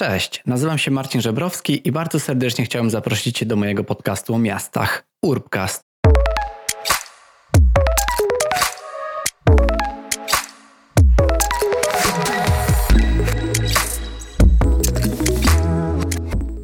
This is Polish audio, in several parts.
Cześć, nazywam się Marcin Żebrowski i bardzo serdecznie chciałem zaprosić Cię do mojego podcastu o miastach Urbcast.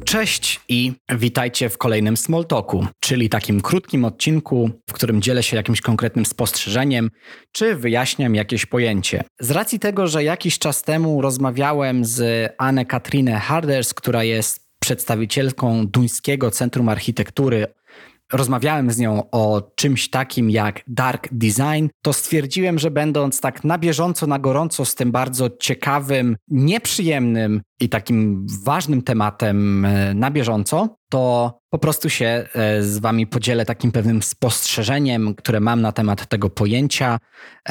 Cześć i witajcie w kolejnym Small Talku, czyli takim krótkim odcinku, w którym dzielę się jakimś konkretnym spostrzeżeniem, czy wyjaśniam jakieś pojęcie. Z racji tego, że jakiś czas temu rozmawiałem z Anne Katrinę Harders, która jest przedstawicielką Duńskiego Centrum Architektury rozmawiałem z nią o czymś takim jak dark design, to stwierdziłem, że będąc tak na bieżąco, na gorąco z tym bardzo ciekawym, nieprzyjemnym i takim ważnym tematem e, na bieżąco, to po prostu się e, z Wami podzielę takim pewnym spostrzeżeniem, które mam na temat tego pojęcia,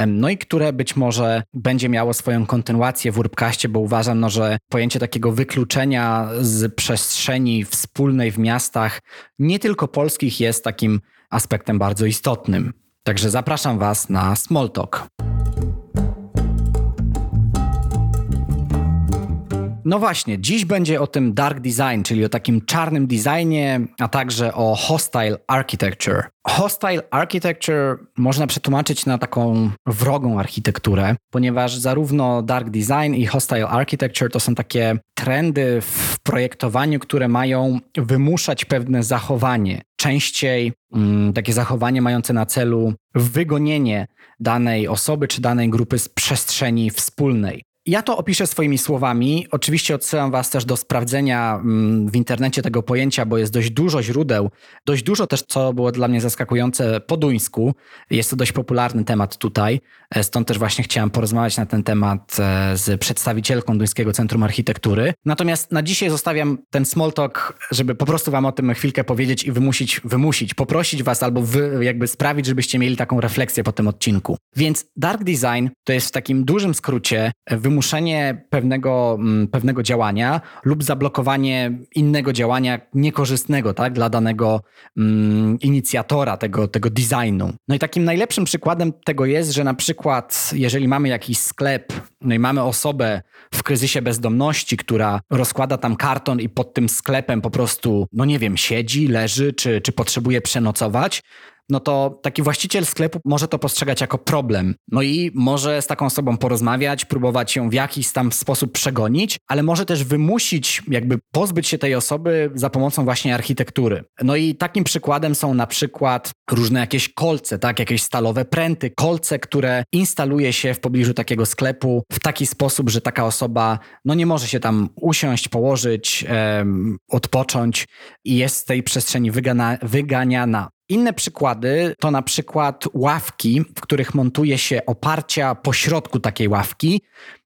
no i które być może będzie miało swoją kontynuację w Urbkaście, bo uważam, no, że pojęcie takiego wykluczenia z przestrzeni wspólnej w miastach, nie tylko polskich, jest takim aspektem bardzo istotnym. Także zapraszam Was na Smalltalk. No właśnie, dziś będzie o tym dark design, czyli o takim czarnym designie, a także o hostile architecture. Hostile architecture można przetłumaczyć na taką wrogą architekturę, ponieważ zarówno dark design i hostile architecture to są takie trendy w projektowaniu, które mają wymuszać pewne zachowanie. Częściej mm, takie zachowanie mające na celu wygonienie danej osoby czy danej grupy z przestrzeni wspólnej. Ja to opiszę swoimi słowami. Oczywiście odsyłam Was też do sprawdzenia mm, w internecie tego pojęcia, bo jest dość dużo źródeł, dość dużo też, co było dla mnie zaskakujące po duńsku. Jest to dość popularny temat tutaj, e, stąd też właśnie chciałem porozmawiać na ten temat e, z przedstawicielką Duńskiego Centrum Architektury. Natomiast na dzisiaj zostawiam ten small talk, żeby po prostu Wam o tym chwilkę powiedzieć i wymusić, wymusić, poprosić Was albo wy, jakby sprawić, żebyście mieli taką refleksję po tym odcinku. Więc dark design to jest w takim dużym skrócie wymuszenie pewnego, mm, pewnego działania lub zablokowanie innego działania niekorzystnego tak, dla danego mm, inicjatora tego, tego designu. No i takim najlepszym przykładem tego jest, że na przykład jeżeli mamy jakiś sklep, no i mamy osobę w kryzysie bezdomności, która rozkłada tam karton i pod tym sklepem po prostu, no nie wiem, siedzi, leży, czy, czy potrzebuje przenocować, no to taki właściciel sklepu może to postrzegać jako problem. No i może z taką osobą porozmawiać, próbować ją w jakiś tam sposób przegonić, ale może też wymusić, jakby pozbyć się tej osoby za pomocą właśnie architektury. No i takim przykładem są na przykład różne jakieś kolce, tak, jakieś stalowe pręty, kolce, które instaluje się w pobliżu takiego sklepu w taki sposób, że taka osoba no nie może się tam usiąść, położyć, odpocząć i jest z tej przestrzeni wygana, wyganiana. Inne przykłady to na przykład ławki, w których montuje się oparcia po środku takiej ławki,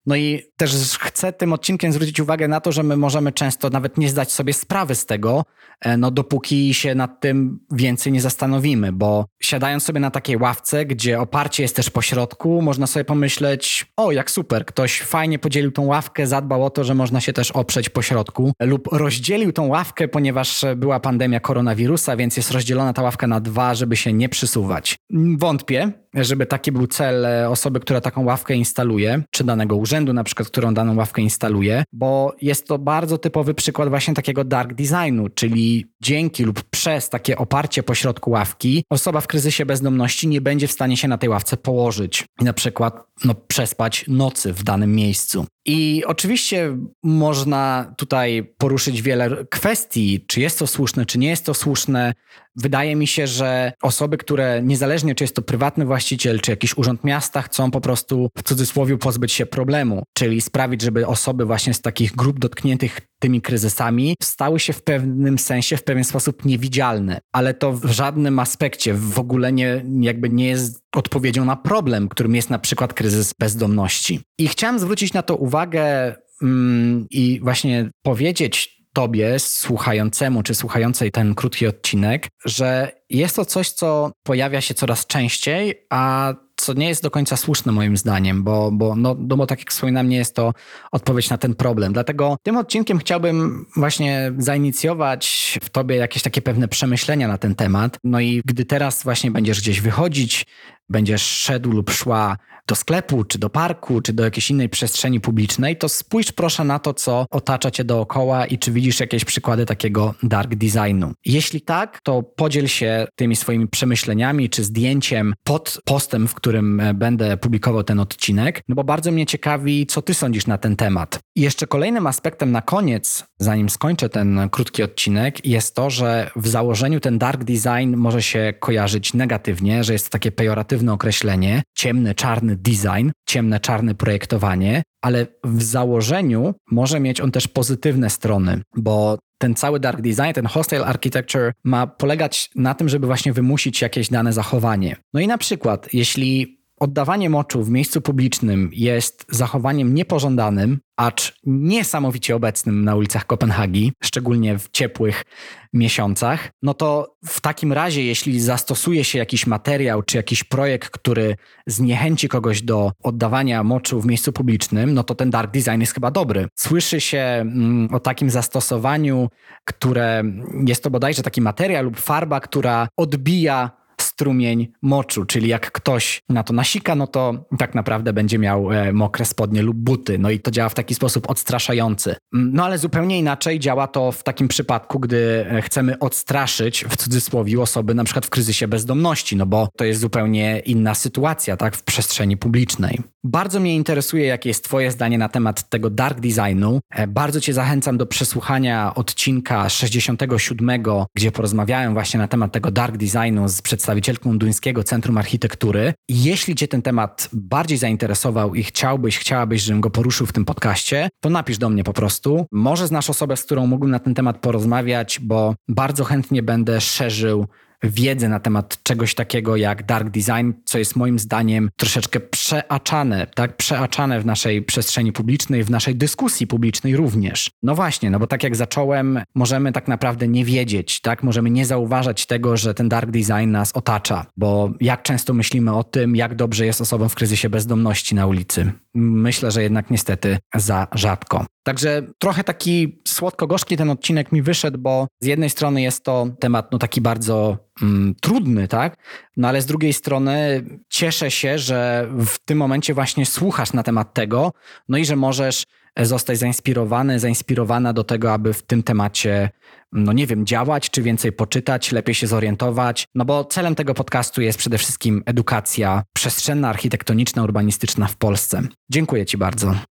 no i też chcę tym odcinkiem zwrócić uwagę na to, że my możemy często nawet nie zdać sobie sprawy z tego, e, no dopóki się nad tym więcej nie zastanowimy, bo siadając sobie na takiej ławce, gdzie oparcie jest też po środku, można sobie pomyśleć, o jak super, ktoś fajnie podzielił tą ławkę, zadbał o to, że można się też oprzeć po środku lub rozdzielił tą ławkę, ponieważ była pandemia koronawirusa, więc jest rozdzielona ta ławka na dwa, żeby się nie przysuwać. Wątpię, żeby taki był cel e, osoby, która taką ławkę instaluje, czy danego urzędu na przykład, którą daną ławkę instaluje, bo jest to bardzo typowy przykład właśnie takiego dark designu, czyli dzięki lub przez takie oparcie po środku ławki osoba w kryzysie bezdomności nie będzie w stanie się na tej ławce położyć i na przykład no, przespać nocy w danym miejscu. I oczywiście można tutaj poruszyć wiele kwestii, czy jest to słuszne, czy nie jest to słuszne. Wydaje mi się, że osoby, które niezależnie czy jest to prywatny właściciel, czy jakiś urząd miasta, chcą po prostu w cudzysłowie pozbyć się problemu, czyli sprawić, żeby osoby właśnie z takich grup dotkniętych tymi kryzysami stały się w pewnym sensie, w pewien sposób niewidzialne, ale to w żadnym aspekcie w ogóle nie, jakby nie jest odpowiedzią na problem, którym jest na przykład kryzys bezdomności. I chciałem zwrócić na to uwagę mm, i właśnie powiedzieć tobie, słuchającemu czy słuchającej ten krótki odcinek, że jest to coś, co pojawia się coraz częściej, a co nie jest do końca słuszne moim zdaniem, bo, bo, no, no bo tak jak wspominam, nie jest to odpowiedź na ten problem. Dlatego tym odcinkiem chciałbym właśnie zainicjować w tobie jakieś takie pewne przemyślenia na ten temat. No i gdy teraz właśnie będziesz gdzieś wychodzić, będziesz szedł lub szła do sklepu, czy do parku, czy do jakiejś innej przestrzeni publicznej, to spójrz proszę na to, co otacza cię dookoła i czy widzisz jakieś przykłady takiego dark designu. Jeśli tak, to podziel się tymi swoimi przemyśleniami czy zdjęciem pod postem, w którym e, będę publikował ten odcinek, no bo bardzo mnie ciekawi, co ty sądzisz na ten temat. I jeszcze kolejnym aspektem na koniec, zanim skończę ten krótki odcinek, jest to, że w założeniu ten dark design może się kojarzyć negatywnie, że jest to takie pejoratywne określenie, ciemny, czarny design, ciemne, czarne projektowanie, ale w założeniu może mieć on też pozytywne strony, bo ten cały dark design, ten hostile architecture ma polegać na tym, żeby właśnie wymusić jakieś dane zachowanie. No i na przykład, jeśli oddawanie moczu w miejscu publicznym jest zachowaniem niepożądanym, acz niesamowicie obecnym na ulicach Kopenhagi, szczególnie w ciepłych miesiącach, no to w takim razie, jeśli zastosuje się jakiś materiał czy jakiś projekt, który zniechęci kogoś do oddawania moczu w miejscu publicznym, no to ten dark design jest chyba dobry. Słyszy się mm, o takim zastosowaniu, które jest to bodajże taki materiał lub farba, która odbija strumień moczu, czyli jak ktoś na to nasika, no to tak naprawdę będzie miał e, mokre spodnie lub buty. No i to działa w taki sposób odstraszający. Mm, no ale zupełnie inaczej działa to w takim przypadku, gdy e, chcemy odstraszyć w cudzysłowie osoby na przykład w kryzysie bezdomności, no bo to jest zupełnie inna sytuacja, tak, w przestrzeni publicznej. Bardzo mnie interesuje, jakie jest Twoje zdanie na temat tego dark designu. E, bardzo Cię zachęcam do przesłuchania odcinka 67, gdzie porozmawiałem właśnie na temat tego dark designu z przedstawicielką Duńskiego Centrum Architektury. Jeśli Cię ten temat bardziej zainteresował i chciałbyś, chciałabyś, żebym go poruszył w tym podcaście, to napisz do mnie po prostu. Może znasz osobę, z którą mógłbym na ten temat porozmawiać, bo bardzo chętnie będę szerzył wiedzę na temat czegoś takiego jak dark design, co jest moim zdaniem troszeczkę przeaczane, tak? Przeaczane w naszej przestrzeni publicznej, w naszej dyskusji publicznej również. No właśnie, no bo tak jak zacząłem, możemy tak naprawdę nie wiedzieć, tak? Możemy nie zauważać tego, że ten dark design nas otacza, bo jak często myślimy o tym, jak dobrze jest osobom w kryzysie bezdomności na ulicy. Myślę, że jednak niestety za rzadko. Także trochę taki słodko-gorzki ten odcinek mi wyszedł, bo z jednej strony jest to temat no taki bardzo mm, trudny, tak? No ale z drugiej strony cieszę się, że w tym momencie właśnie słuchasz na temat tego, no i że możesz zostać zainspirowany, zainspirowana do tego, aby w tym temacie, no nie wiem, działać, czy więcej poczytać, lepiej się zorientować. No bo celem tego podcastu jest przede wszystkim edukacja przestrzenna, architektoniczna, urbanistyczna w Polsce. Dziękuję Ci bardzo.